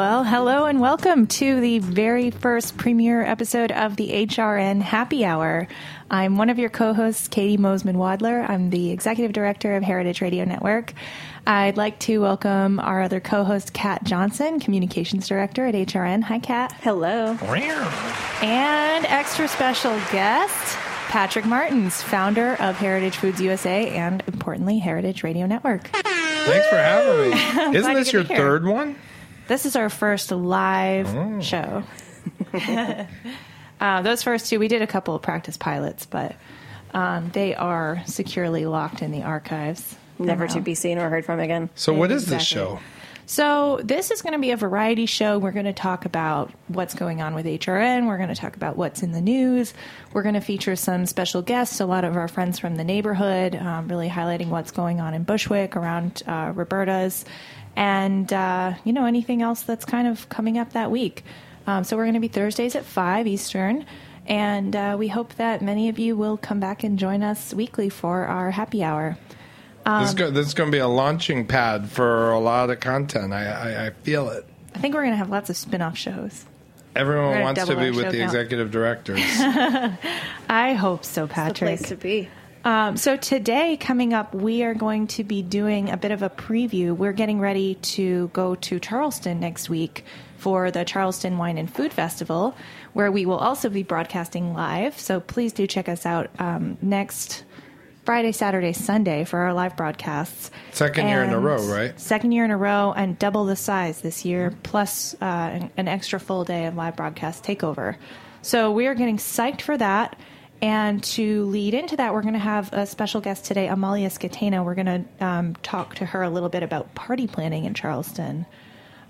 Well, hello and welcome to the very first premiere episode of the HRN Happy Hour. I'm one of your co hosts, Caity Moseman Wadler. I'm the executive director of Heritage Radio Network. I'd like to welcome our other co host, Kat Johnson, communications director at HRN. Hi, Kat. Hello. And extra special guest, Patrick Martins, founder of Heritage Foods USA and, importantly, Heritage Radio Network. Thanks for having me. Isn't this your could be here. third one? This is our first live Oh. show. uh, those first two, we did a couple of practice pilots, but um, they are securely locked in the archives. Never for to be seen or heard from again. So, what is this show? So this is going to be a variety show. We're going to talk about what's going on with HRN. We're going to talk about what's in the news. We're going to feature some special guests, a lot of our friends from the neighborhood, um, really highlighting what's going on in Bushwick around uh, Roberta's, and uh, you know anything else that's kind of coming up that week. Um, so we're going to be Thursdays at five Eastern. And uh, we hope that many of you will come back and join us weekly for our happy hour. Um, this, is go- this is going to be a launching pad for a lot of content. I, I, I feel it. I think we're going to have lots of spin off shows. Everyone wants to be with the count. executive directors. I hope so, The Patrick. place to be. Um, so today, coming up, we are going to be doing a bit of a preview. We're getting ready to go to Charleston next week for the Charleston Wine and Food Festival, where we will also be broadcasting live. So please do check us out um, next Friday, Saturday, Sunday for our live broadcasts. Second year in a row, right? Second year in a row, and double the size this year, plus uh, an, an extra full day of live broadcast takeover. So we are getting psyched for that. And to lead into that, we're going to have a special guest today, Amalia Scatena. We're going to um, talk to her a little bit about party planning in Charleston.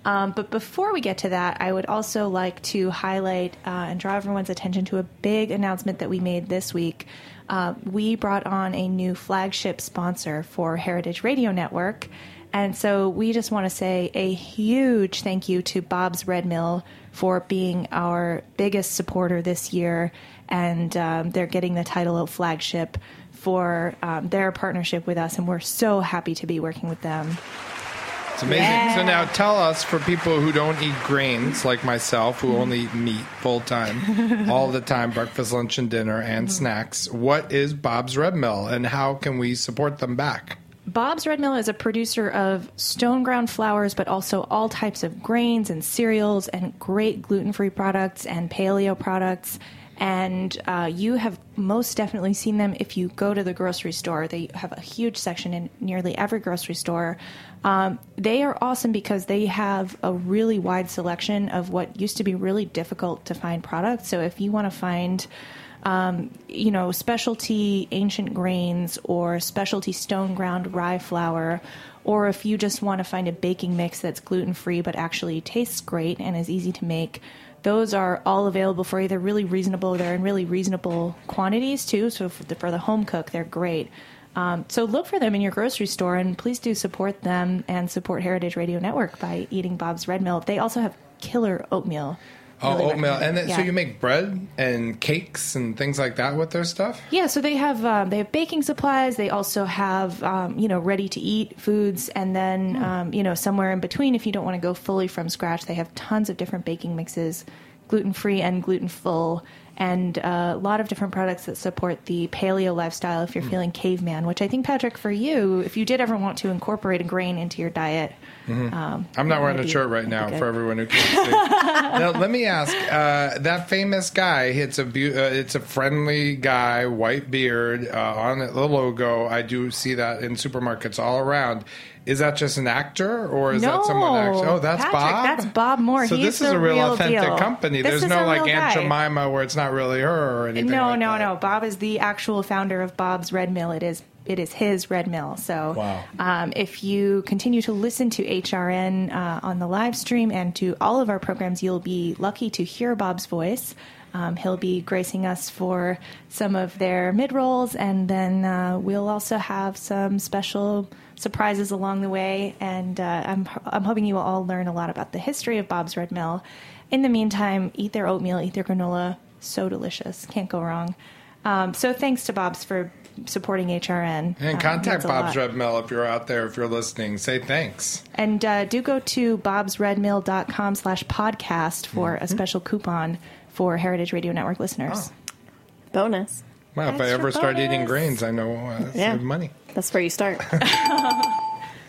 Um, but before we get to that, I would also like to highlight uh, and draw everyone's attention to a big announcement that we made this week. Uh, we brought on a new flagship sponsor for Heritage Radio Network. And so we just want to say a huge thank you to Bob's Red Mill for being our biggest supporter this year. And um, they're getting the title of flagship for um, their partnership with us. And we're so happy to be working with them. It's amazing. So, now tell us for people who don't eat grains like myself, who only eat meat full time, all the time, breakfast, lunch, and dinner, and snacks, what is Bob's Red Mill and how can we support them back? Bob's Red Mill is a producer of stone ground flours, but also all types of grains and cereals and great gluten free products and paleo products. And uh, you have most definitely seen them if you go to the grocery store. They have a huge section in nearly every grocery store. Um, they are awesome because they have a really wide selection of what used to be really difficult to find products. So if you want to find um, you know, specialty ancient grains or specialty stone ground rye flour, or if you just want to find a baking mix that's gluten free but actually tastes great and is easy to make, those are all available for you. They're really reasonable. They're in really reasonable quantities too. So for the, for the home cook, they're great. Um, so look for them in your grocery store, and please do support them and support Heritage Radio Network by eating Bob's Red Mill. They also have killer oatmeal. Oh, Really oatmeal, and then, so you make bread and cakes and things like that with their stuff. Yeah, so they have um, they have baking supplies. They also have um, you know ready to eat foods, and then um, you know somewhere in between, if you don't want to go fully from scratch, they have tons of different baking mixes, gluten free and gluten full, and uh, a lot of different products that support the paleo lifestyle. If you're feeling caveman, which I think Patrick, for you, if you did ever want to incorporate a grain into your diet, um, I'm not wearing a shirt right now good. for everyone who can't see. now, let me ask: uh, that famous guy, it's a uh, it's a friendly guy, white beard uh, on the logo. I do see that in supermarkets all around. Is that just an actor, or is that someone? Actually? Oh, that's Patrick, Bob. that's Bob Moore. So He's this is a real, real authentic deal. company. This There's is no like Aunt guy. Jemima where it's not really her or anything. No, like no, that. no. Bob is the actual founder of Bob's Red Mill. It is it is his Red Mill. So Wow. um, if you continue to listen to HRN uh, on the live stream and to all of our programs, you'll be lucky to hear Bob's voice. Um, he'll be gracing us for some of their mid rolls, and then uh, we'll also have some special surprises along the way. And uh, I'm I'm hoping you will all learn a lot about the history of Bob's Red Mill. In the meantime, eat their oatmeal, eat their granola. So delicious, can't go wrong. Um, so thanks to Bob's for supporting HRN. And Um, contact Bob's. Red Mill if you're out there, if you're listening. Say thanks. And uh, do go to bobsredmill.com slash podcast for Mm-hmm. a special coupon for Heritage Radio Network listeners. Bonus. Well, if I Extra ever start eating grains, I know uh, Yeah. save money. That's where you start.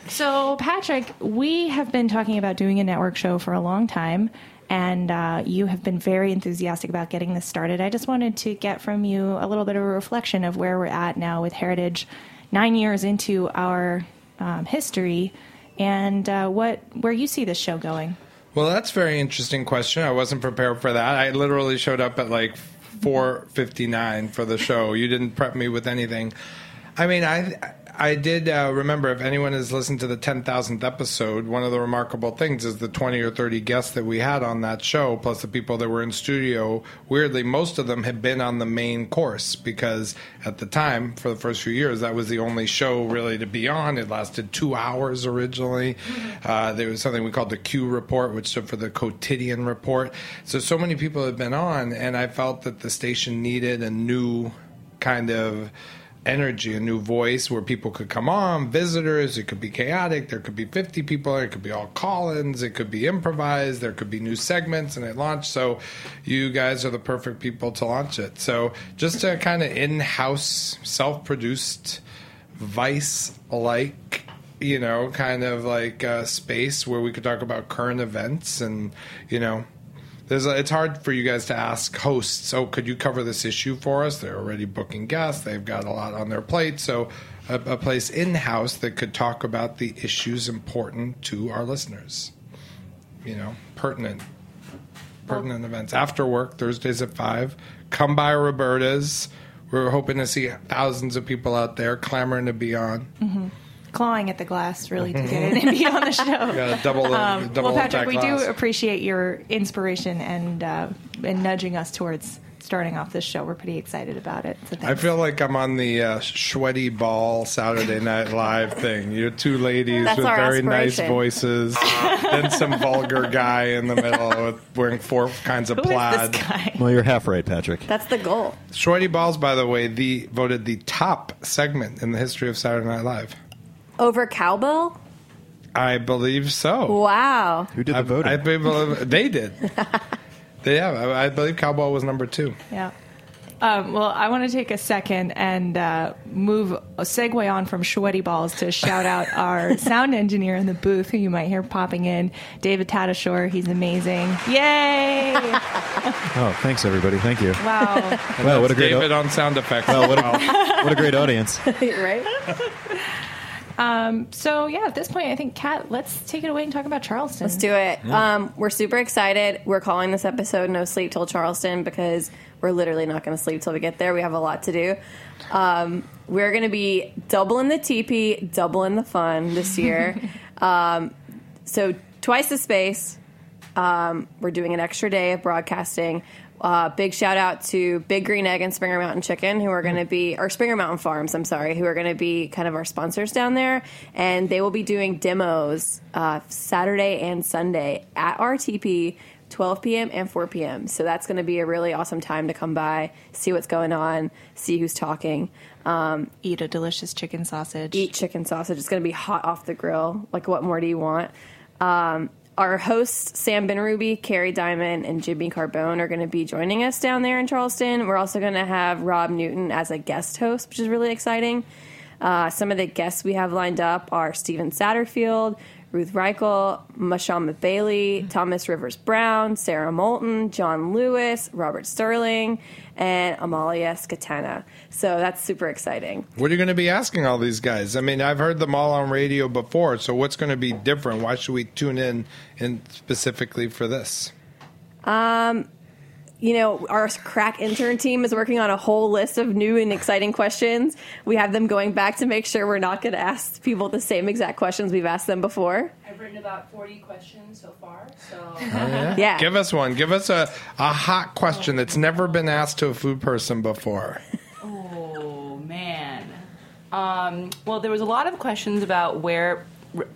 So, Patrick, we have been talking about doing a network show for a long time, and uh, you have been very enthusiastic about getting this started. I just wanted to get from you a little bit of a reflection of where we're at now with Heritage, nine years into our um, history, and uh, what where you see this show going. Well, that's a very interesting question. I wasn't prepared for that. I literally showed up at like 4:59 for the show. You didn't prep me with anything. I mean, I I did uh, remember if anyone has listened to the 10,000th episode, one of the remarkable things is the 20 or 30 guests that we had on that show, plus the people that were in studio. Weirdly, most of them had been on the main course because at the time, for the first few years, that was the only show really to be on. It lasted two hours originally. Uh, there was something we called the Q report, which stood for the quotidian report. So, so many people had been on, and I felt that the station needed a new kind of energy, a new voice where people could come on, visitors. It could be chaotic. There could be 50 people. It could be all call ins. It could be improvised. There could be new segments, and it launched. So, you guys are the perfect people to launch it. So, just a kind of in house, self produced, vice like you know, kind of like a space where we could talk about current events and, you know, there's a, it's hard for you guys to ask hosts, oh, could you cover this issue for us? They're already booking guests. They've got a lot on their plate. So a, a place in-house that could talk about the issues important to our listeners. You know, pertinent, pertinent events. After work, Thursdays at 5. Come by Roberta's. We're hoping to see thousands of people out there clamoring to be on. Mm-hmm. Clawing at the glass, really, to get in and be on the show. Got a double, Um, double well, Patrick, that we glass. do appreciate your inspiration and uh, and nudging us towards starting off this show. We're pretty excited about it. So I feel like I'm on the uh, sweaty ball Saturday Night Live thing. You're two ladies That's with our very nice voices, then some vulgar guy in the middle with wearing four kinds of Who is plaid. Well, you're half right, Patrick. That's the goal. Sweaty balls, by the way, the voted the top segment in the history of Saturday Night Live. Over cowbell? I believe so. Wow. Who did the I, voting? I believe they did. they have. I, I believe Cowbell was number two. Yeah. Um, well, I want to take a second and uh, move a segue on from sweaty balls to shout out our sound engineer in the booth, who you might hear popping in, David Tadashore. He's amazing. Yay! oh, thanks everybody. Thank you. wow. Wow, what a great, David au- on sound effects. wow, what a, what a great audience. right? Um, so yeah, at this point, I think Kat, let's take it away and talk about Charleston. Let's do it. Um, we're super excited. We're calling this episode "No Sleep Till Charleston" because we're literally not going to sleep till we get there. We have a lot to do. Um, we're going to be doubling the teepee, doubling the fun this year. um, so twice the space. Um, we're doing an extra day of broadcasting. Uh, big shout out to Big Green Egg and Springer Mountain Chicken, who are going to be, or Springer Mountain Farms, I'm sorry, who are going to be kind of our sponsors down there. And they will be doing demos uh, Saturday and Sunday at RTP, 12 p.m. and 4 p.m. So that's going to be a really awesome time to come by, see what's going on, see who's talking. Um, Eat a delicious chicken sausage. eat chicken sausage. It's going to be hot off the grill. Like, what more do you want? Um, our hosts, Sam Benruby, Kerry Diamond, and Jimmy Carbone, are going to be joining us down there in Charleston. We're also going to have Rob Newton as a guest host, which is really exciting. Uh, some of the guests we have lined up are Steven Satterfield, Ruth Reichl, Mashama Bailey, Thomas Rivers Brown, Sara Moulton, John Lewis, Robert Stehling, and Amalia Scatena. So that's super exciting. What are you going to be asking all these guys? I mean, I've heard them all on radio before, so what's going to be different? Why should we tune in in specifically for this? Um, you know, our crack intern team is working on a whole list of new and exciting questions. We have them going back to make sure we're not going to ask people the same exact questions we've asked them before. I've written about 40 questions so far, so Yeah. Give us one. Give us a, a hot question that's never been asked to a food person before. oh man. Um, well, there was a lot of questions about where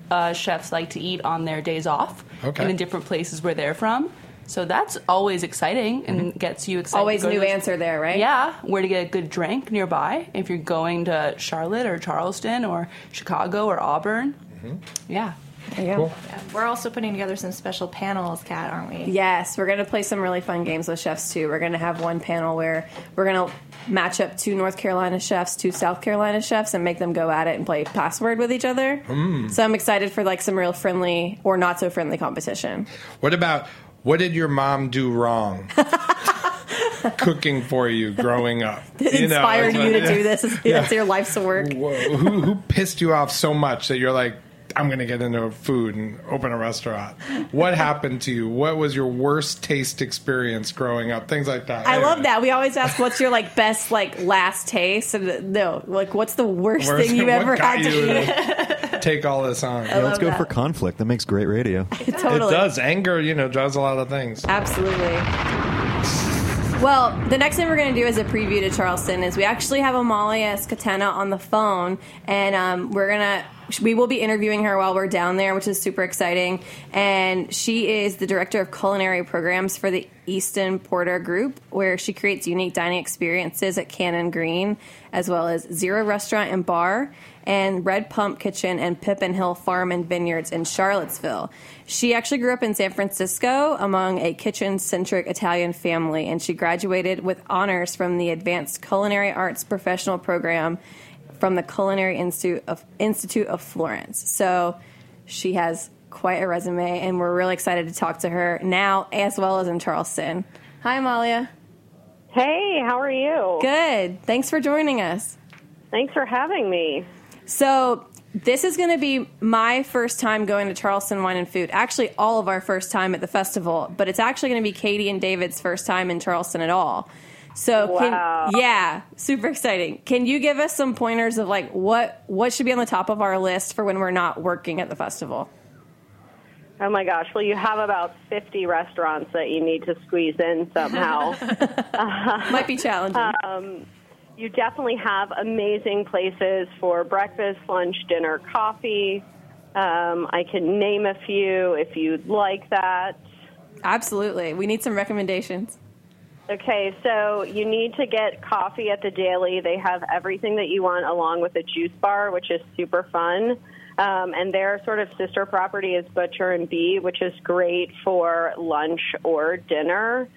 uh, chefs like to eat on their days off Okay. and in different places where they're from. So that's always exciting and mm-hmm. gets you excited. Always to go to new answer there, right? Yeah, where to get a good drink nearby if you're going to Charlotte or Charleston or Chicago or Auburn. Mm-hmm. Yeah. There you go. Yeah, We're also putting together some special panels, Kat, aren't we? Yes, we're going to play some really fun games with chefs too. We're going to have one panel where we're going to match up two North Carolina chefs, two South Carolina chefs, and make them go at it and play password with each other. Hmm. So I'm excited for like some real friendly or not so friendly competition. What about what did your mom do wrong? Cooking for you growing up. It You know, inspired it's you to do this. That's your life's work. Who, who pissed you off so much that you're like, I'm going to get into food and open a restaurant? What happened to you? What was your worst taste experience growing up? Things like that. I Anyway. love that. We always ask, "What's your like best like last taste?" And uh, no, like, what's the worst, Worst- thing you what ever got had to eat? take all this on? Yeah, let's go that. for conflict. That makes great radio. totally. It does. Anger, you know, drives a lot of things. Absolutely. Well, the next thing we're going to do as a preview to Charleston is we actually have Amalia Scatena on the phone, and um, we're gonna we will be interviewing her while we're down there, which is super exciting. And she is the director of culinary programs for the Easton Porter Group, where she creates unique dining experiences at Cannon Green, as well as Zero Restaurant and Bar and Red Pump Kitchen and Pippin Hill Farm and Vineyards in Charlottesville. She actually grew up in San Francisco among a kitchen centric Italian family, and she graduated with honors from the Advanced Culinary Arts Professional Program from the Culinary Institute of, Institute of Florence. So she has quite a resume, and we're really excited to talk to her now as well as in Charleston. Hi, Amalia. Hey, how are you? Good. Thanks for joining us. Thanks for having me. So this is going to be my first time going to Charleston Wine and Food. Actually, all of our first time at the festival, but it's actually going to be Caity and David's first time in Charleston at all. So, Wow. can, yeah, super exciting. Can you give us some pointers of like what what should be on the top of our list for when we're not working at the festival? Oh my gosh. Well, you have about 50 restaurants that you need to squeeze in somehow. Might be challenging. um, you definitely have amazing places for breakfast, lunch, dinner, coffee. Um, I can name a few if you'd like that. Absolutely, we need some recommendations. Okay, so you need to get coffee at the Daily. They have everything that you want along with a juice bar, which is super fun. Um, and their sort of sister property is Butcher and Bee, which is great for lunch or dinner.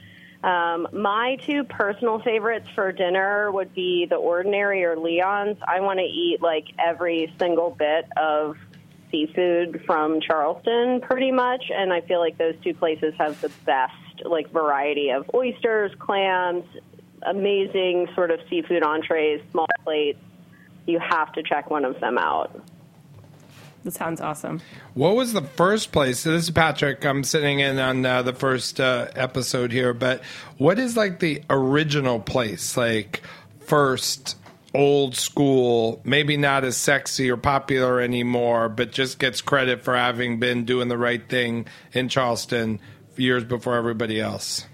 Um, my two personal favorites for dinner would be the Ordinary or Leon's. I want to eat like every single bit of seafood from Charleston pretty much and I feel like those two places have the best like variety of oysters, clams, amazing sort of seafood entrees, small plates. You have to check one of them out. That sounds awesome. What was the first place? So this is Patrick. I'm sitting in on uh, the first uh, episode here, but what is like the original place? Like first old school, maybe not as sexy or popular anymore, but just gets credit for having been doing the right thing in Charleston years before everybody else.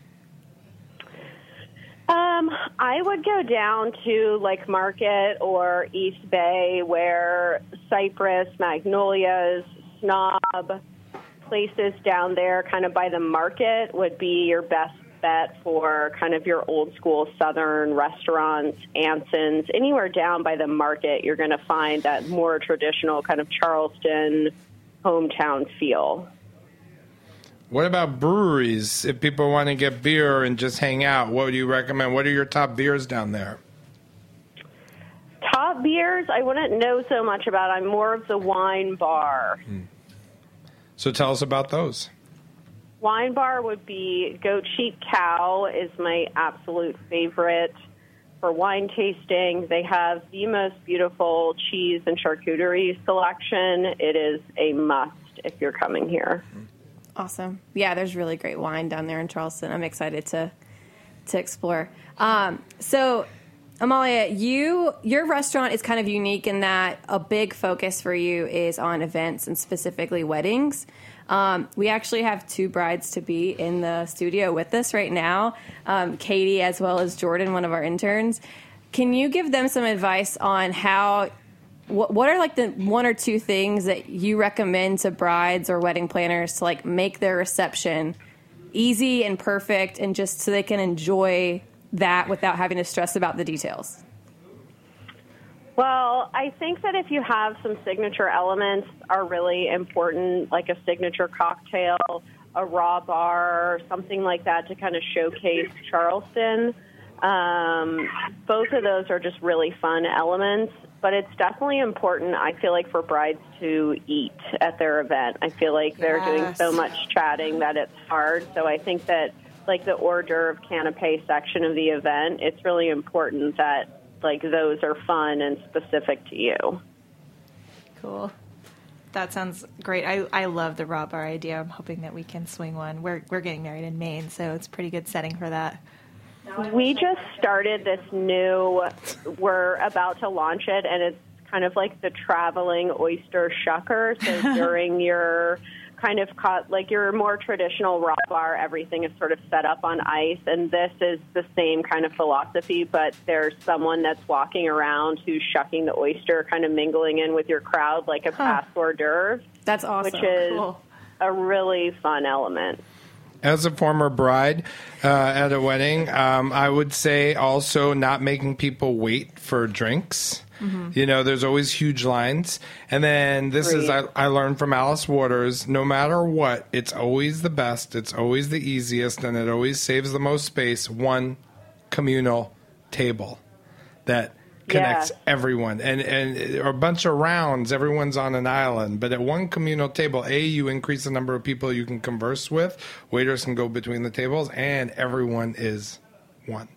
Um, I would go down to like Market or East Bay, where Cypress, Magnolias, Snob, places down there, kind of by the market, would be your best bet for kind of your old school Southern restaurants, Anson's, anywhere down by the market. You're going to find that more traditional kind of Charleston hometown feel. What about breweries? If people want to get beer and just hang out, what would you recommend? What are your top beers down there? Top beers, I wouldn't know so much about. I'm more of the wine bar. Hmm. So tell us about those. Wine bar would be Goat Sheep Cow is my absolute favorite for wine tasting. They have the most beautiful cheese and charcuterie selection. It is a must if you're coming here. Hmm. Awesome. Yeah, there's really great wine down there in Charleston. I'm excited to to explore. Um, so, Amalia, you your restaurant is kind of unique in that a big focus for you is on events and specifically weddings. Um, we actually have two brides to be in the studio with us right now, um, Caity as well as Jordan, one of our interns. Can you give them some advice on how what, what are like the one or two things that you recommend to brides or wedding planners to like make their reception easy and perfect and just so they can enjoy that without having to stress about the details Well, I think that if you have some signature elements are really important, like a signature cocktail, a raw bar, something like that to kind of showcase Charleston. Um, both of those are just really fun elements, but it's definitely important, I feel like, for brides to eat at their event. I feel like they're doing so much chatting that it's hard. So I think that, like, the hors d'oeuvre canapé section of the event, it's really important that, like, those are fun and specific to you. Cool. That sounds great. I, I love the raw bar idea. I'm hoping that we can swing one. We're we're getting married in Maine, so it's a pretty good setting for that. We just started this new, we're about to launch it, and it's kind of like the traveling oyster shucker. So during your kind of caught, like your more traditional raw bar, everything is sort of set up on ice, and this is the same kind of philosophy, but there's someone that's walking around who's shucking the oyster, kind of mingling in with your crowd like a past hors d'oeuvre, that's awesome which is Cool. a really fun element. As a former bride uh, at a wedding, um, I would say also not making people wait for drinks. You know, there's always huge lines. And then this is, I, I learned from Alice Waters no matter what, it's always the best, it's always the easiest, and it always saves the most space. One communal table that connects Yeah. everyone. And and a bunch of rounds everyone's on an island. But at one communal table a you increase the number of people you can converse with. Waiters can go between the tables and everyone is one.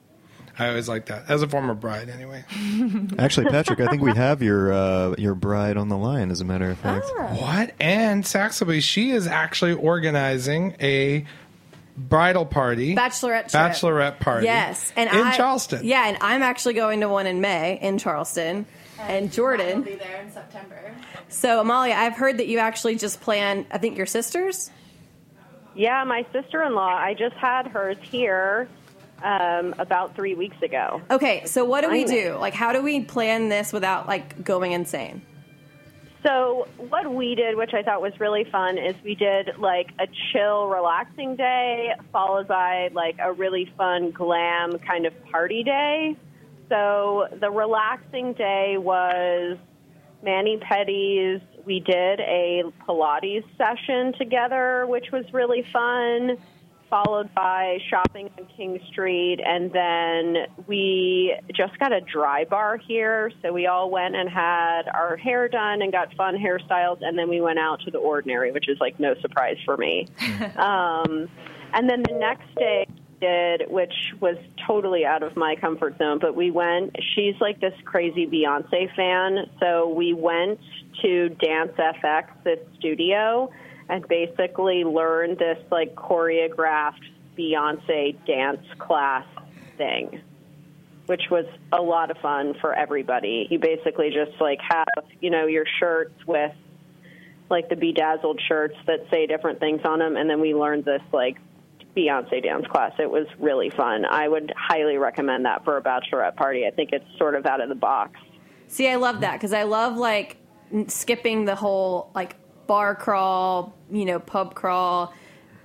I always like that. As a former bride anyway. Actually, Patrick, I think we have your uh, your bride on the line. As a matter of fact, what? Anne Saxelby she is actually organizing a bridal party. Bachelorette trip. bachelorette party. Yes. And in I, charleston. Yeah and i'm actually going to one in may in charleston. And jordan. will be there in September. so amalia i've heard that you actually just planned i think your sisters? Yeah, my sister in law, I just had hers here um, about three weeks ago. okay so what do we Finally. do? Like how do we plan this without like going insane So, what we did, which I thought was really fun, is we did like a chill, relaxing day, followed by like a really fun, glam kind of party day. So, the relaxing day was Manny Petty's. We did a Pilates session together, which was really fun, followed by shopping on King Street. And then we just got a dry bar here. So we all went and had our hair done and got fun hairstyles. And then we went out to the ordinary, which is like no surprise for me. um, and then the next day, did, which was totally out of my comfort zone, but we went. She's like this crazy Beyonce fan, so we went to Dance FX, this studio, and basically learned this like choreographed Beyonce dance class thing which was a lot of fun for everybody. You basically just like have, you know, your shirts with like the bedazzled shirts that say different things on them, and then we learned this like Beyonce dance class. It was really fun. I would highly recommend that for a bachelorette party. I think it's sort of out of the box. See, I love that because I love like skipping the whole like bar crawl, you know, pub crawl,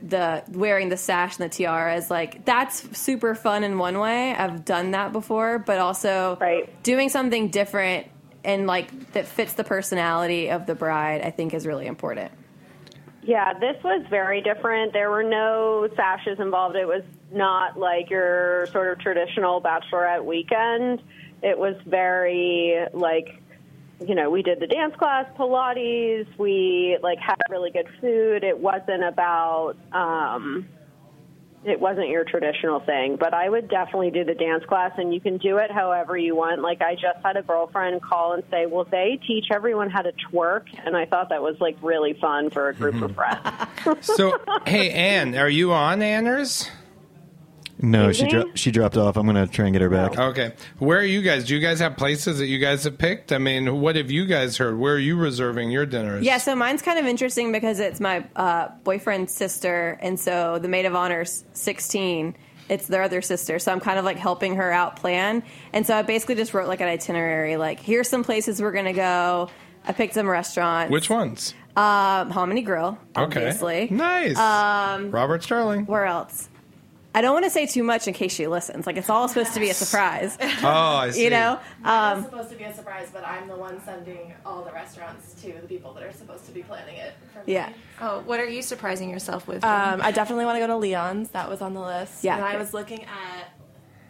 the wearing the sash and the tiara is Like that's super fun in one way. I've done that before, but also doing something different and like that fits the personality of the bride. I think is really important. Yeah, this was very different. There were no sashes involved. It was not like your sort of traditional bachelorette weekend. It was very like you know, we did the dance class, Pilates, we like had really good food. It wasn't about um it wasn't your traditional thing, but I would definitely do the dance class and you can do it however you want. Like I just had a girlfriend call and say, "Well, they teach everyone how to twerk." And I thought that was like really fun for a group of friends. So, hey, Anne, are you on Anners? No, she dro- she dropped off. I'm gonna try and get her back. Okay. Where are you guys? Do you guys have places that you guys have picked? I mean, what have you guys heard? Where are you reserving your dinners? Yeah, so mine's kind of interesting because it's my uh, boyfriend's sister, and so the maid of honor's 16. It's their other sister, so I'm kind of like helping her out plan. And so I basically just wrote like an itinerary, like here's some places we're gonna go. I picked some restaurants. Which ones? Um, Hominy Grill, Okay. obviously. Nice. Um, Robert Stehling. where else? I don't want to say too much in case she listens. Like it's all supposed to be a surprise. Oh, I see. You know, um, it's supposed to be a surprise, but I'm the one sending all the restaurants to the people that are supposed to be planning it. For me. Yeah. Oh, what are you surprising yourself with? Um, I definitely want to go to Leon's. That was on the list. Yeah. And I was looking at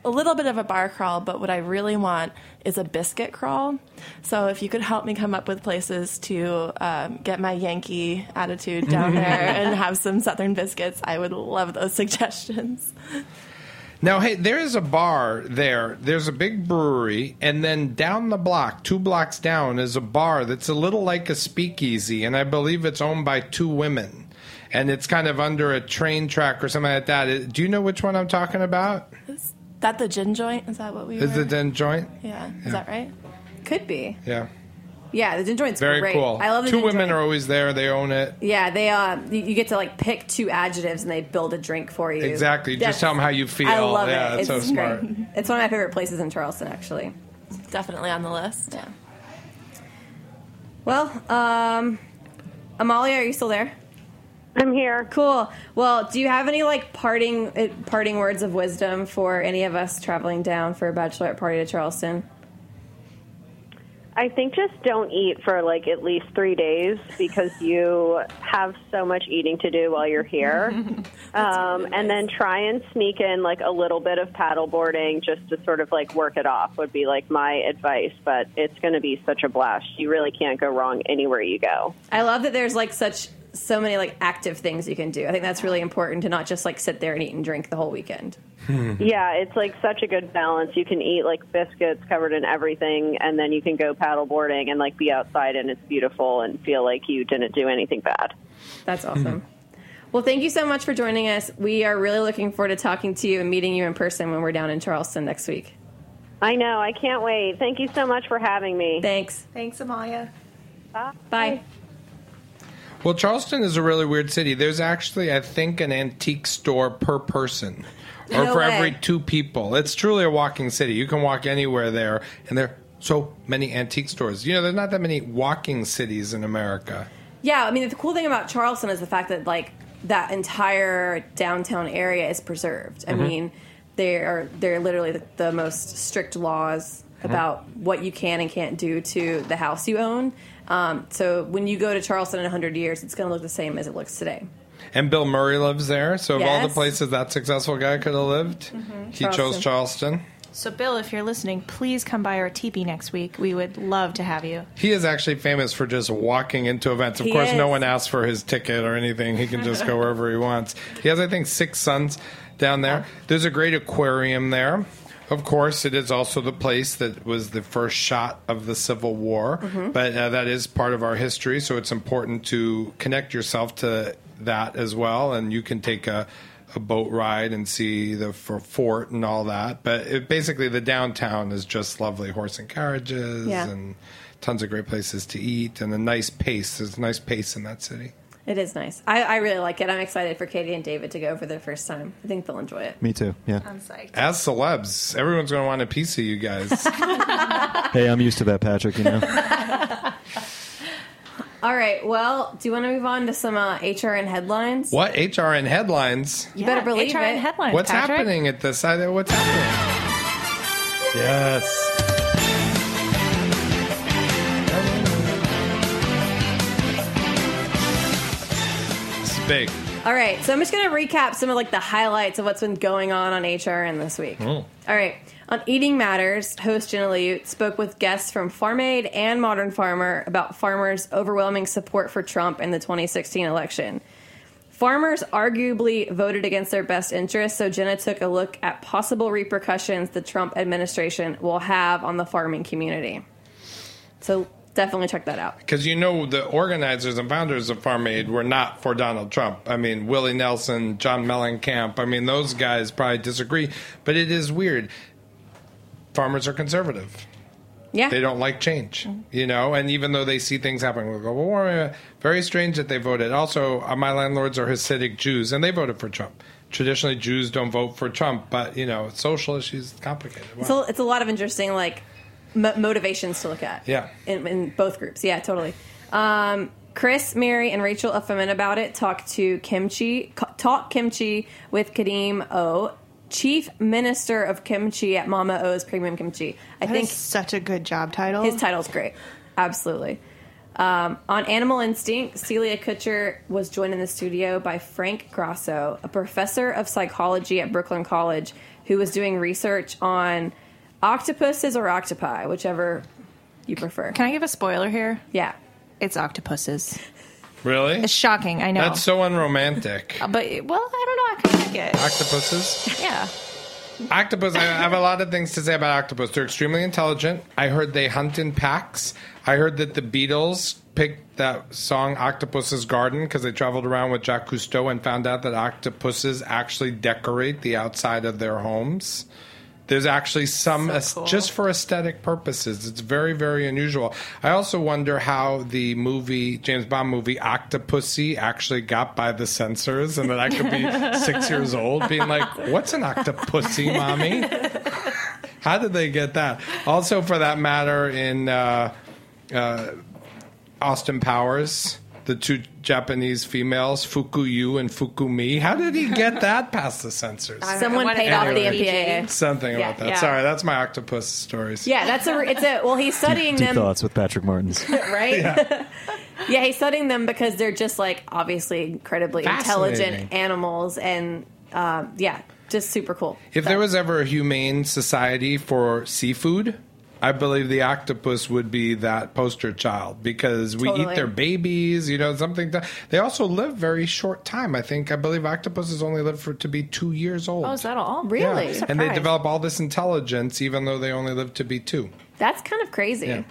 a little bit of a bar crawl, but what I really want is a biscuit crawl. So if you could help me come up with places to um, get my Yankee attitude down there and have some Southern biscuits, I would love those suggestions. Now, hey, there is a bar there. There's a big brewery, and then down the block, two blocks down, is a bar that's a little like a speakeasy, and I believe it's owned by two women. And it's kind of under a train track or something like that. Do you know which one I'm talking about? Is that the gin joint? Is that what we Is were? it Den Joint? Yeah. Is that right? Could be. Yeah. Yeah, the gin joint's Very great. cool. I love the Two gin women joint. are always there. They own it. Yeah, they uh, you, you get to like pick two adjectives and they build a drink for you. Exactly. Just tell them how you feel. I love yeah, it. that's so It's smart. great. It's one of my favorite places in Charleston, actually. Definitely on the list. Yeah. Well, um, Amalia, are you still there? I'm here. Cool. Well, do you have any like parting uh, parting words of wisdom for any of us traveling down for a bachelorette party to Charleston? I think just don't eat for like at least three days because you have so much eating to do while you're here. um, and then try and sneak in like a little bit of paddleboarding just to sort of like work it off would be like my advice. But it's going to be such a blast. You really can't go wrong anywhere you go. I love that there's like such so many like active things you can do. I think that's really important to not just like sit there and eat and drink the whole weekend. Hmm. Yeah, it's like such a good balance. You can eat like biscuits covered in everything, and then you can go paddle boarding and like be outside and it's beautiful and feel like you didn't do anything bad. That's hmm. awesome. Well, thank you so much for joining us. We are really looking forward to talking to you and meeting you in person when we're down in Charleston next week. I know. I can't wait. Thank you so much for having me. Thanks. Thanks, Amalia. Bye. Bye. Well, Charleston is a really weird city. There's actually, I think, an antique store per person, or No for way. every two people. It's truly a walking city. You can walk anywhere there, and there are so many antique stores. You know, there's not that many walking cities in America. Yeah, I mean, the cool thing about Charleston is the fact that like that entire downtown area is preserved. I Mhm. mean, they are they're literally the, the most strict laws about what you can and can't do to the house you own. Um, so when you go to Charleston in 100 years, it's going to look the same as it looks today. And Bill Murray lives there. So, of all the places that successful guy could have lived, he chose Charleston. So, Bill, if you're listening, please come by our teepee next week. We would love to have you. He is actually famous for just walking into events. Of He course, no one asks for his ticket or anything. He can just go wherever he wants. He has, I think, six sons. down there. There's a great aquarium there. Of course, it is also the place that was the first shot of the Civil War, Mhm. but uh, that is part of our history, so it's important to connect yourself to that as well. And you can take a, a boat ride and see the for fort and all that. But it, basically, the downtown is just lovely horse and carriages Yeah. and tons of great places to eat and a nice pace. There's a nice pace in that city. It is nice. I, I really like it. I'm excited for Caity and David to go for their first time. I think they'll enjoy it. Me too. Yeah. I'm psyched. As celebs, everyone's going to want a piece of you guys. Hey, I'm used to that, Patrick. You know. All right. Well, do you want to move on to some uh, HRN headlines? what HRN headlines? You better believe HRN it. headlines. What's Patrick? happening at this side? What's happening? Yes. Big. All right. So I'm just going to recap some of like the highlights of what's been going on on HRN this week. Oh. All right. On Eating Matters, host Jenna Liut spoke with guests from Farm Aid and Modern Farmer about farmers' overwhelming support for Trump in the 2016 election. Farmers arguably voted against their best interests, so Jenna took a look at possible repercussions the Trump administration will have on the farming community. So definitely check that out. Because you know the organizers and founders of Farm Aid were not for Donald Trump. I mean, Willie Nelson, John Mellencamp. I mean, those guys probably disagree. But it is weird. Farmers are conservative. Yeah. They don't like change, you know, and even though they see things happening with global warming, very strange that they voted. Also, uh, my landlords are Hasidic Jews, and they voted for Trump. Traditionally, Jews don't vote for Trump, but you know, social issues complicated. Wow. So it's a lot of interesting like mo- motivations to look at. Yeah. in, in both groups. Yeah, totally. Um, Chris, Mary, and Rachel Ufferman about it talk to Kimchi, talk Kimchi with Kadeem O, Chief Minister of Kimchi at Mama O's Premium Kimchi. I That think is such a good job title. his title's great. Absolutely. Um, on Animal Instinct, Celia Kutcher was joined in the studio by Frank Grasso, a professor of psychology at Brooklyn College, who was doing research on octopuses or octopi, whichever you prefer. Can I give a spoiler here? Yeah. It's octopuses. really? It's shocking, I know. That's so unromantic. Uh, but, well, I don't know. I kind of like it. Octopuses? Yeah. Octopus, I have a lot of things to say about octopus. They're extremely intelligent. I heard they hunt in packs. I heard that the Beatles picked that song Octopus's Garden because they traveled around with Jacques Cousteau and found out that octopuses actually decorate the outside of their homes. There's actually some, as- just for aesthetic purposes. It's very, very unusual. I also wonder how the movie, James Bond movie, Octopussy, actually got by the censors, and that I could be six years old being like, what's an octopussy, mommy? How did they get that? Also, for that matter, in uh, uh, Austin Powers, the two Japanese females, Fook Yu and Fook Mi. How did he get that past the censors? Someone paid off the MPAA. Something Yeah, about that. yeah. Sorry, that's my octopus stories. Yeah, that's a. It's a. Well, he's studying Deep them, thoughts with Patrick Martins. right? Yeah. he's studying them because they're just like obviously incredibly intelligent animals, and uh, yeah, just super cool. If there was ever a humane society for seafood, I believe the octopus would be that poster child because we Totally. eat their babies, you know, something. To, they also live very short time. I think I believe octopuses only live for to be two years old. Oh, is that all? Really? Yeah. And they develop all this intelligence even though they only live to be two. That's kind of crazy. Yeah.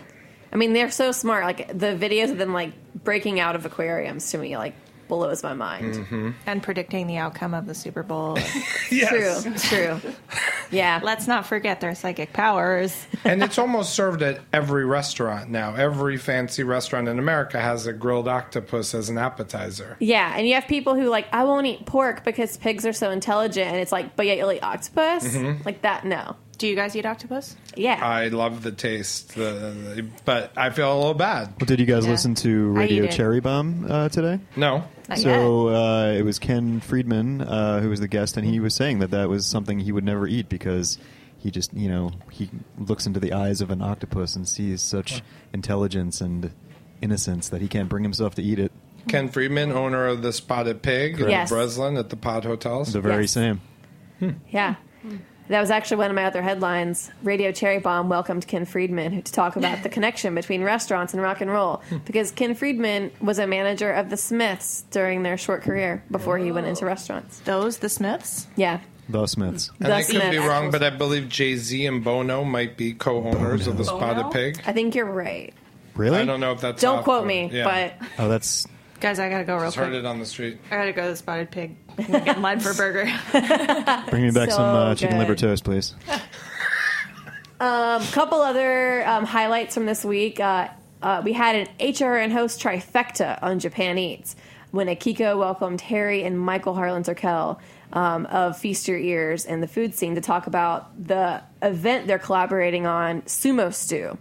I mean, they're so smart. Like the videos of them like breaking out of aquariums to me like blows my mind. Mm-hmm. And predicting the outcome of the Super Bowl. True, true. Yeah. Let's not forget their psychic powers. and it's almost served at every restaurant now. Every fancy restaurant in America has a grilled octopus as an appetizer. Yeah, and you have people who like I won't eat pork because pigs are so intelligent, and it's like, but yet you'll eat octopus Mhm. like that. No. Do you guys eat octopus? Yeah. I love the taste, the, the- but I feel a little bad. Well, did you guys Yeah. listen to I Radio it. Cherry Bomb uh, today? No. Not so uh, it was Ken Friedman uh, who was the guest, and he was saying that that was something he would never eat because he just, you know, he looks into the eyes of an octopus and sees such intelligence and innocence that he can't bring himself to eat it. Ken Friedman, owner of the Spotted Pig in Yes. Breslin at the Pod Hotels. The very Yes. same. Yeah. That was actually one of my other headlines. Radio Cherry Bomb welcomed Ken Friedman to talk about the connection between restaurants and rock and roll. Because Ken Friedman was a manager of the Smiths during their short career before he went into restaurants. Those, the Smiths? Yeah. The Smiths. And I The could be Smiths. wrong, but I believe Jay Z and Bono might be co-owners of the Spotted Pig. I think you're right. Really? I don't know if that's. Don't off quote or- me, yeah. but Oh, that's Guys, I gotta go real Just heard quick. it on the street. I gotta go to the Spotted Pig. Get in line for a burger. bring me back So some uh, chicken good. liver toast, please. A couple other um, highlights from this week. Uh, uh, we had an HRN host trifecta on Japan Eats when Akiko welcomed Harry and Michael Harlan Turkell um, of Feast Your Ears and the food scene to talk about the event they're collaborating on, Sumo Stew.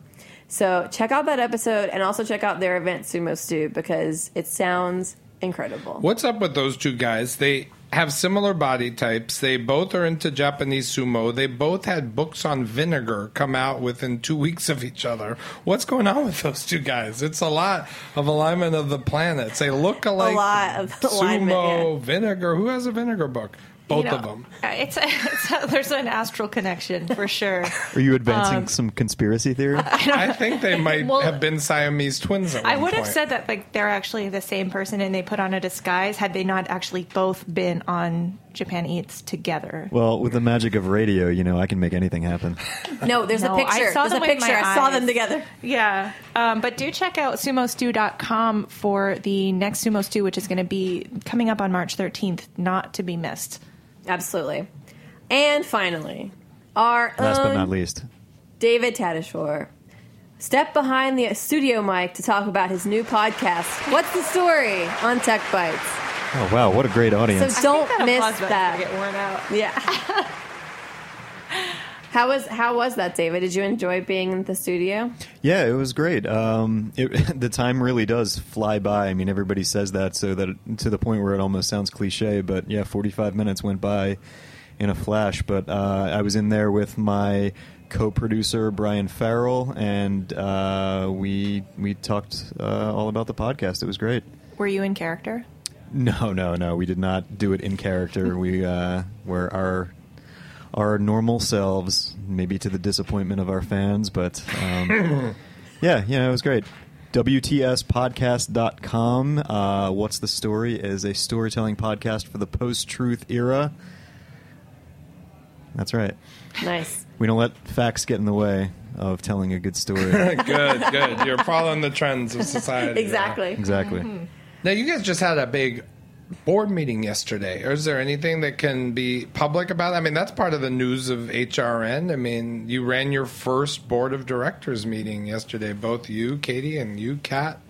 So check out that episode and also check out their event, Sumo Stew, because it sounds incredible. What's up with those two guys? They have similar body types. They both are into Japanese sumo. They both had books on vinegar come out within two weeks of each other. What's going on with those two guys? It's a lot of alignment of the planets. They look alike. A lot of alignment, Sumo, vinegar. Who has a vinegar book? Both You know, of them. uh, It's, a, it's a, there's an astral connection for sure. Are you advancing Um, some conspiracy theory? I think they might Well, have been Siamese twins at I one would have said that like they're actually the same person and they put on a disguise had they not actually both been on Japan Eats together. well, with the magic of radio, you know, I can make anything happen. No, there's No, a picture. I saw there's them a picture. I saw eyes. them together. Yeah, um, but do check out sumostew.com for the next Sumo Stew, which is going to be coming up on March 13th, not to be missed. Absolutely. And finally, our Last own but not least. David Tadishore stepped behind the studio mic to talk about his new podcast. What's the story on Tech Bites? Oh wow, what a great audience! So don't that miss that. get worn out. Yeah. how was how was that, David? Did you enjoy being in the studio? Yeah, it was great. Um, it, the time really does fly by. I mean, everybody says that, so that to the point where it almost sounds cliche. But yeah, forty-five minutes went by in a flash. But uh, I was in there with my co-producer Brian Farrell, and uh, we we talked uh, all about the podcast. It was great. Were you in character? No, no, no. We did not do it in character. we uh, were our our normal selves, maybe to the disappointment of our fans, but um, yeah, yeah, it was great. WTSpodcast.com. Uh, What's the Story is a storytelling podcast for the post truth era. That's right. Nice. We don't let facts get in the way of telling a good story. good, good. You're following the trends of society. Exactly. exactly. Now, you guys just had a big board meeting yesterday. Or is there anything that can be public about? it? I mean, that's part of the news of HRN. I mean, you ran your first board of directors meeting yesterday, both you, Caity, and you, Kat.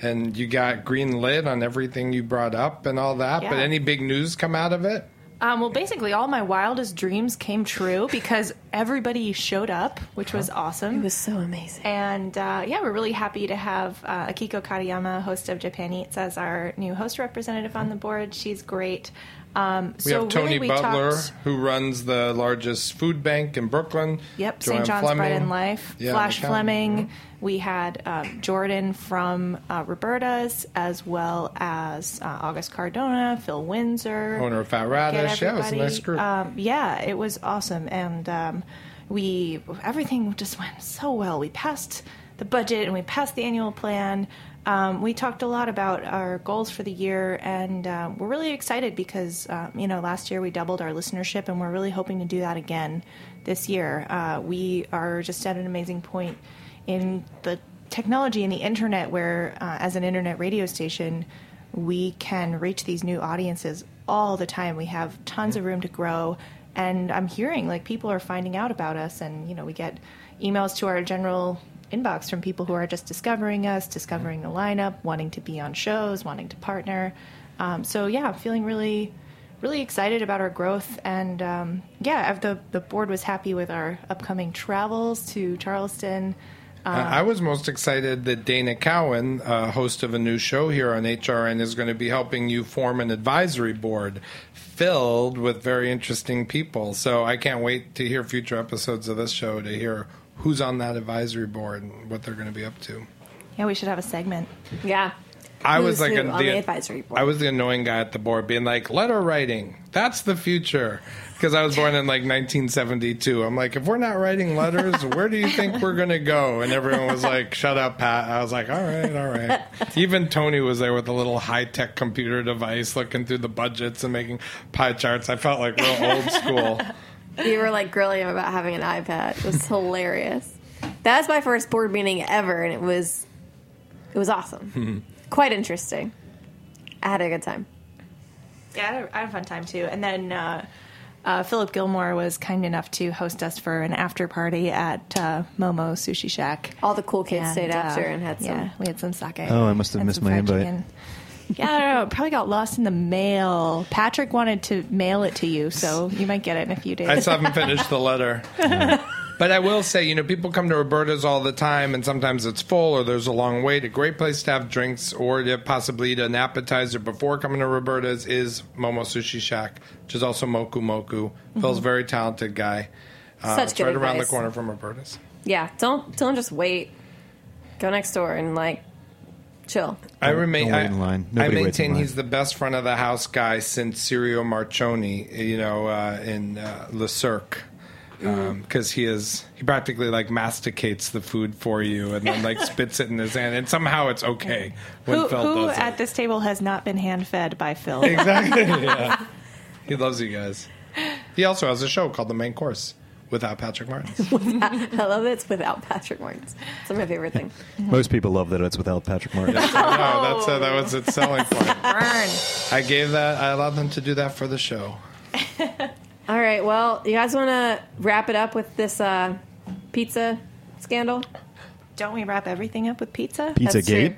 And you got green lit on everything you brought up and all that. But any big news come out of it? Um, well, basically, all my wildest dreams came true because everybody showed up, which was awesome. It was so amazing. And uh, yeah, we're really happy to have uh, Akiko Katayama, host of Japan Eats, as our new host representative on the board. She's great. Um, We so have Tony really we Butler, talked- who runs the largest food bank in Brooklyn. Yep, Joanne St. John's Fleming. Bread and Life. Yeah, Flash McCallum. Fleming. We had um, Jordan from uh, Roberta's, as well as uh, August Cardona, Phil Winser. Owner of Fat Radish. Yeah, it was a nice group. Um, yeah, it was awesome, and um, we everything just went so well. We passed the budget and we passed the annual plan. Um, we talked a lot about our goals for the year, and uh, we're really excited because um, you know last year we doubled our listenership, and we're really hoping to do that again this year. Uh, we are just at an amazing point in the technology and the internet where, uh, as an internet radio station, we can reach these new audiences all the time. We have tons of room to grow. And I'm hearing like people are finding out about us, and you know, we get emails to our general inbox from people who are just discovering us, discovering the lineup, wanting to be on shows, wanting to partner. Um, so yeah, I'm feeling really, really excited about our growth, and um, yeah, the the board was happy with our upcoming travels to Charleston. Uh, I was most excited that Dana Cowan, uh, host of a new show here on HRN, is going to be helping you form an advisory board filled with very interesting people. So I can't wait to hear future episodes of this show to hear who's on that advisory board and what they're going to be up to. Yeah, we should have a segment. Yeah. I was like on the advisory board. I was the annoying guy at the board, being like, "Letter writing, that's the future." Because I was born in like 1972. I'm like, if we're not writing letters, where do you think we're gonna go? And everyone was like, "Shut up, Pat." I was like, "All right, all right." Even Tony was there with a little high tech computer device, looking through the budgets and making pie charts. I felt like real old school. You were like grilling him about having an iPad. It was hilarious. That was my first board meeting ever, and it was it was awesome. Hmm. Quite interesting. I had a good time. Yeah, I had, a, I had a fun time too. And then uh, uh, Philip Gilmore was kind enough to host us for an after party at uh, Momo Sushi Shack. All the cool kids stayed uh, after and had some. Yeah, we had some sake. Oh, I must have and missed some my fried invite. chicken. Yeah, I don't know. It probably got lost in the mail. Patrick wanted to mail it to you, so you might get it in a few days. I still haven't finished the letter. But I will say, you know, people come to Roberta's all the time, and sometimes it's full or there's a long wait. A great place to have drinks or to possibly eat an appetizer before coming to Roberta's is Momo Sushi Shack, which is also Moku Moku. Phil's a very talented guy. Uh, Such it's good right around the corner from Roberta's. Yeah, don't don't just wait. Go next door and like chill. I remain. don't wait I, in line. I Nobody waits in maintain line. he's the best front of the house guy since Sirio Maccioni. You know, uh, in uh, Le Cirque. Because he is, he practically like masticates the food for you and then like spits it in his hand, and somehow it's okay when who Phil who does at it. this table has not been hand fed by Phil? Exactly. yeah. He loves you guys. He also has a show called The Main Course without Patrick Martin. I love that it's without Patrick Martins. It's my favorite thing. Most people love that it's without Patrick Martin. no, that's uh, that was its selling point. Burn. I gave that. I allowed them to do that for the show. All right, well, you guys want to wrap it up with this uh, pizza scandal? Don't we wrap everything up with pizza? Pizza That's true. Gate.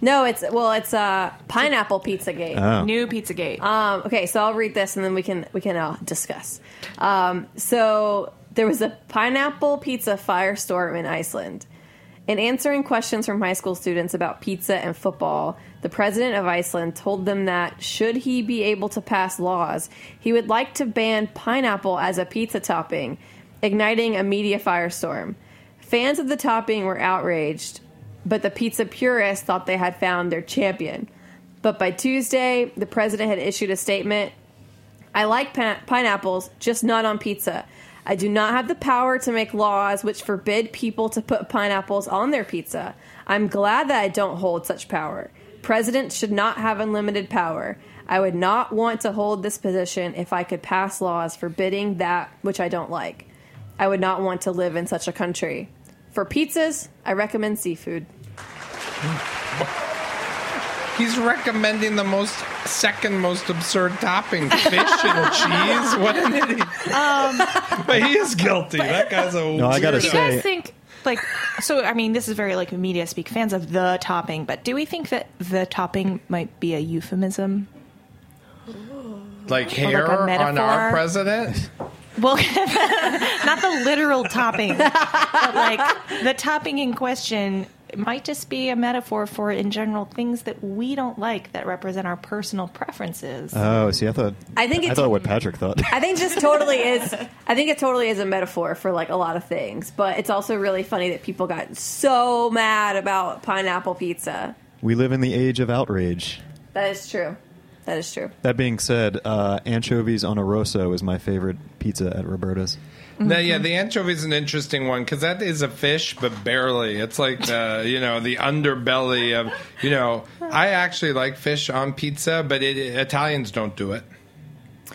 No, it's well, it's uh, pineapple pizza gate. Oh. New Pizzagate. Um, okay, so I'll read this and then we can we can uh, discuss. Um, so there was a pineapple pizza firestorm in Iceland. In answering questions from high school students about pizza and football, the president of Iceland told them that should he be able to pass laws, he would like to ban pineapple as a pizza topping, igniting a media firestorm. Fans of the topping were outraged, but the pizza purists thought they had found their champion. But by Tuesday, the president had issued a statement I like pi- pineapples, just not on pizza. I do not have the power to make laws which forbid people to put pineapples on their pizza. I'm glad that I don't hold such power. Presidents should not have unlimited power. I would not want to hold this position if I could pass laws forbidding that which I don't like. I would not want to live in such a country. For pizzas, I recommend seafood. He's recommending the most second most absurd topping, fish and cheese. What an idiot! Um, but he is guilty. that guy's a No, I gotta weirdo. do you say- guys think like so i mean this is very like media speak fans of the topping but do we think that the topping might be a euphemism like like hair a on our president. well not the literal topping but like the topping in question might just be a metaphor for in general things that we don't like that represent our personal preferences Oh, see, I thought I think I it's- thought what Patrick thought. I think just totally is. I think it totally is a metaphor for like a lot of things, but it's also really funny that people got so mad about pineapple pizza. we live in the age of outrage. That is true. That is true. That being said, uh, anchovies on a rosso is my favorite pizza at Roberta's. No, yeah, the anchovy is an interesting one because that is a fish, but barely. It's like the you know the underbelly of you know. I actually like fish on pizza, but it, Italians don't do it.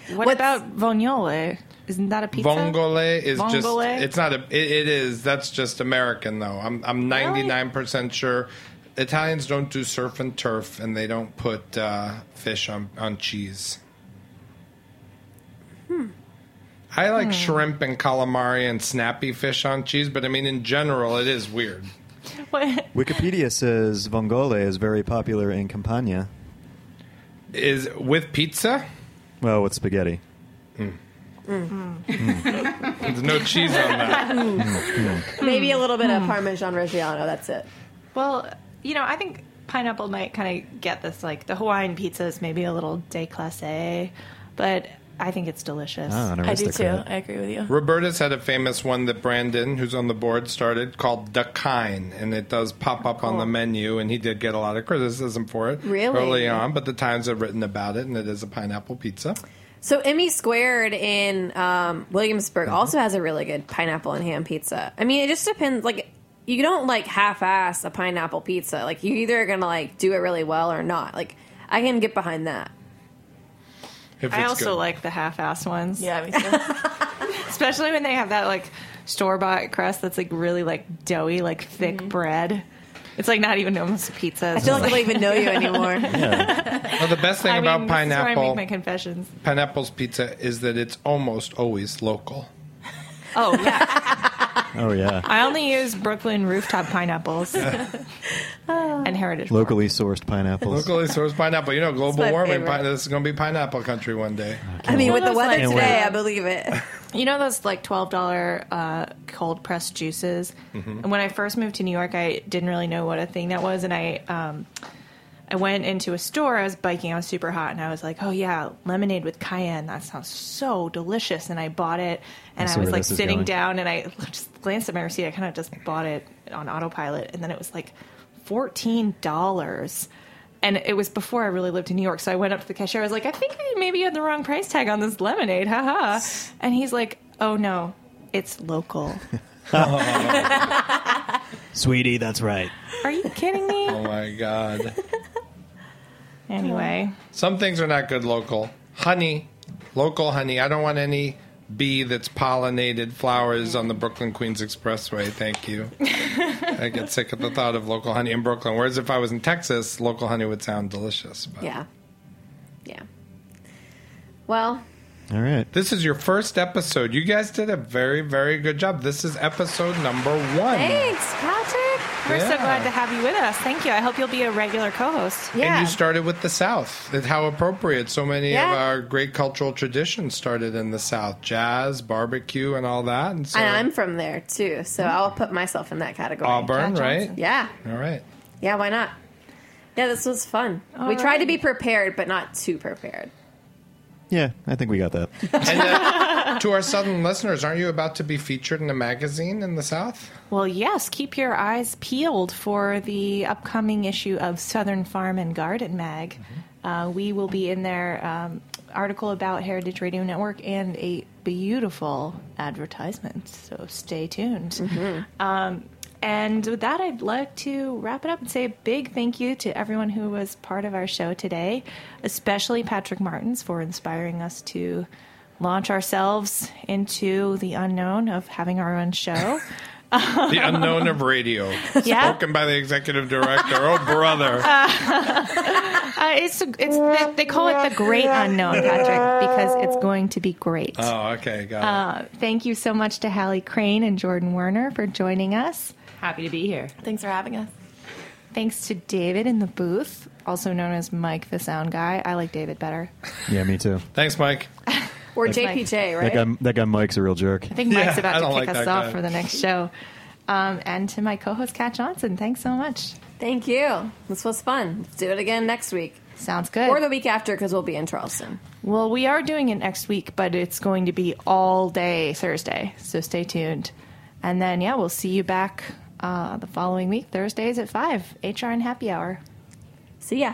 what What's- about vongole isn't that a pizza Vongole is just Vongole? it's not a it, it is that's just American though. I'm I'm 99% sure Italians don't do surf and turf and they don't put uh, fish on on cheese. I like hmm. shrimp and calamari and snappy fish on cheese, but I mean in general it is weird. What- Wikipedia says vongole is very popular in Campania. Is with pizza? Well, with spaghetti. Hmm. Mm. Hmm. There's no cheese on that. Maybe a little bit of Parmesan Reggiano. That's it. Well, you know, I think pineapple might kind of get this. Like the Hawaiian pizza is maybe a little déclassé, but I think it's delicious. Ah, an I do too. aristocrat. I agree with you. Roberta's had a famous one that Brandon, who's on the board, started called the Kine, and it does pop up on the menu. And he did get a lot of criticism for it Really? early on, but the Times have written about it, and it is a pineapple pizza. So Emmy Squared in um, Williamsburg Mm-hmm. also has a really good pineapple and ham pizza. I mean, it just depends. Like, you don't like half-ass a pineapple pizza. Like, you either gonna like do it really well or not. Like, I can get behind that. If I also good. like the half-ass ones. Yeah, me too. especially when they have that like store-bought crust that's like really like doughy, like thick mm-hmm. bread. It's like not even almost a pizza. I feel just like I don't even know you anymore. Well, the best thing I about mean, this is where I pineapple make my confessions. pineapple's pizza is that it's almost always local. Oh yeah, Oh yeah, I only use Brooklyn rooftop pineapples and heritage. locally sourced pineapples. Locally sourced pineapple. You know, global my warming. favorite. Pine- this is going to be pineapple country one day. I mean, with the Those, weather like- today. I believe it. You know those like twelve dollar uh, cold pressed juices. And when I first moved to New York, I didn't really know what a thing that was, and I um, I went into a store. I was biking. I was super hot, and I was like, "Oh yeah, lemonade with cayenne. That sounds so delicious." And I bought it, and I I, was like sitting going. down, and I just glanced at my receipt. I kind of just bought it on autopilot, and then it was like fourteen dollars. And it was before I really lived in New York, so I went up to the cashier. I was like, "I think I maybe had the wrong price tag on this lemonade, haha." And he's like, "Oh no, it's local." Sweetie, that's right. Are you kidding me? Oh my God. Anyway, Some things are not good local. Honey, local honey. I don't want any bee that's pollinated flowers on the Brooklyn Queens Expressway. Thank you. I get sick at the thought of local honey in Brooklyn. Whereas if I was in Texas, local honey would sound delicious. But Yeah, yeah. Well, All right. This is your first episode. You guys did a very, very good job. This is episode number one. thanks, Patrick. We're so glad to have you with us. Thank you. I hope you'll be a regular co-host. Yeah. And you started with the South. That's how appropriate. So many Yeah. of our great cultural traditions started in the South jazz, barbecue, and all that. And so and I'm from there too, so I'll put myself in that category. Auburn, Jack right? Yeah, All right. yeah. Why not? Yeah, this was fun. we tried to be prepared, but not too prepared. Yeah, I think we got that. And uh, to our Southern listeners, aren't you about to be featured in a magazine in the South? Well, yes. Keep your eyes peeled for the upcoming issue of Southern Farm and Garden Mag. Uh, we will be in there. Um, article about Heritage Radio Network and a beautiful advertisement. So stay tuned. Um, and with that, I'd like to wrap it up and say a big thank you to everyone who was part of our show today, especially Patrick Martins for inspiring us to launch ourselves into the unknown of having our own show. The unknown of radio. Yeah. Spoken by the executive director. Oh, brother. Uh, it's it's they, they call it the great unknown, Patrick, because it's going to be great. Oh, okay. Got it. Uh, thank you so much to Hallie Crane and Jordan Werner for joining us. Happy to be here. Thanks for having us. Thanks to David in the booth, also known as Mike the Sound Guy. I like David better. Yeah, me too. Thanks, Mike. Or JPJ, right? That guy, that guy Mike's a real jerk. I think Mike's Yeah, about to kick like us that off guy. for the next show. Um, and to my co-host Kat Johnson, thanks so much. Thank you. This was fun. Let's do it again next week. Sounds good. Or the week after because we'll be in Charleston. well, we are doing it next week, but it's going to be all day Thursday, so stay tuned. And then, yeah, we'll see you back uh, the following week, Thursdays at 5, HRN Happy Hour. See ya.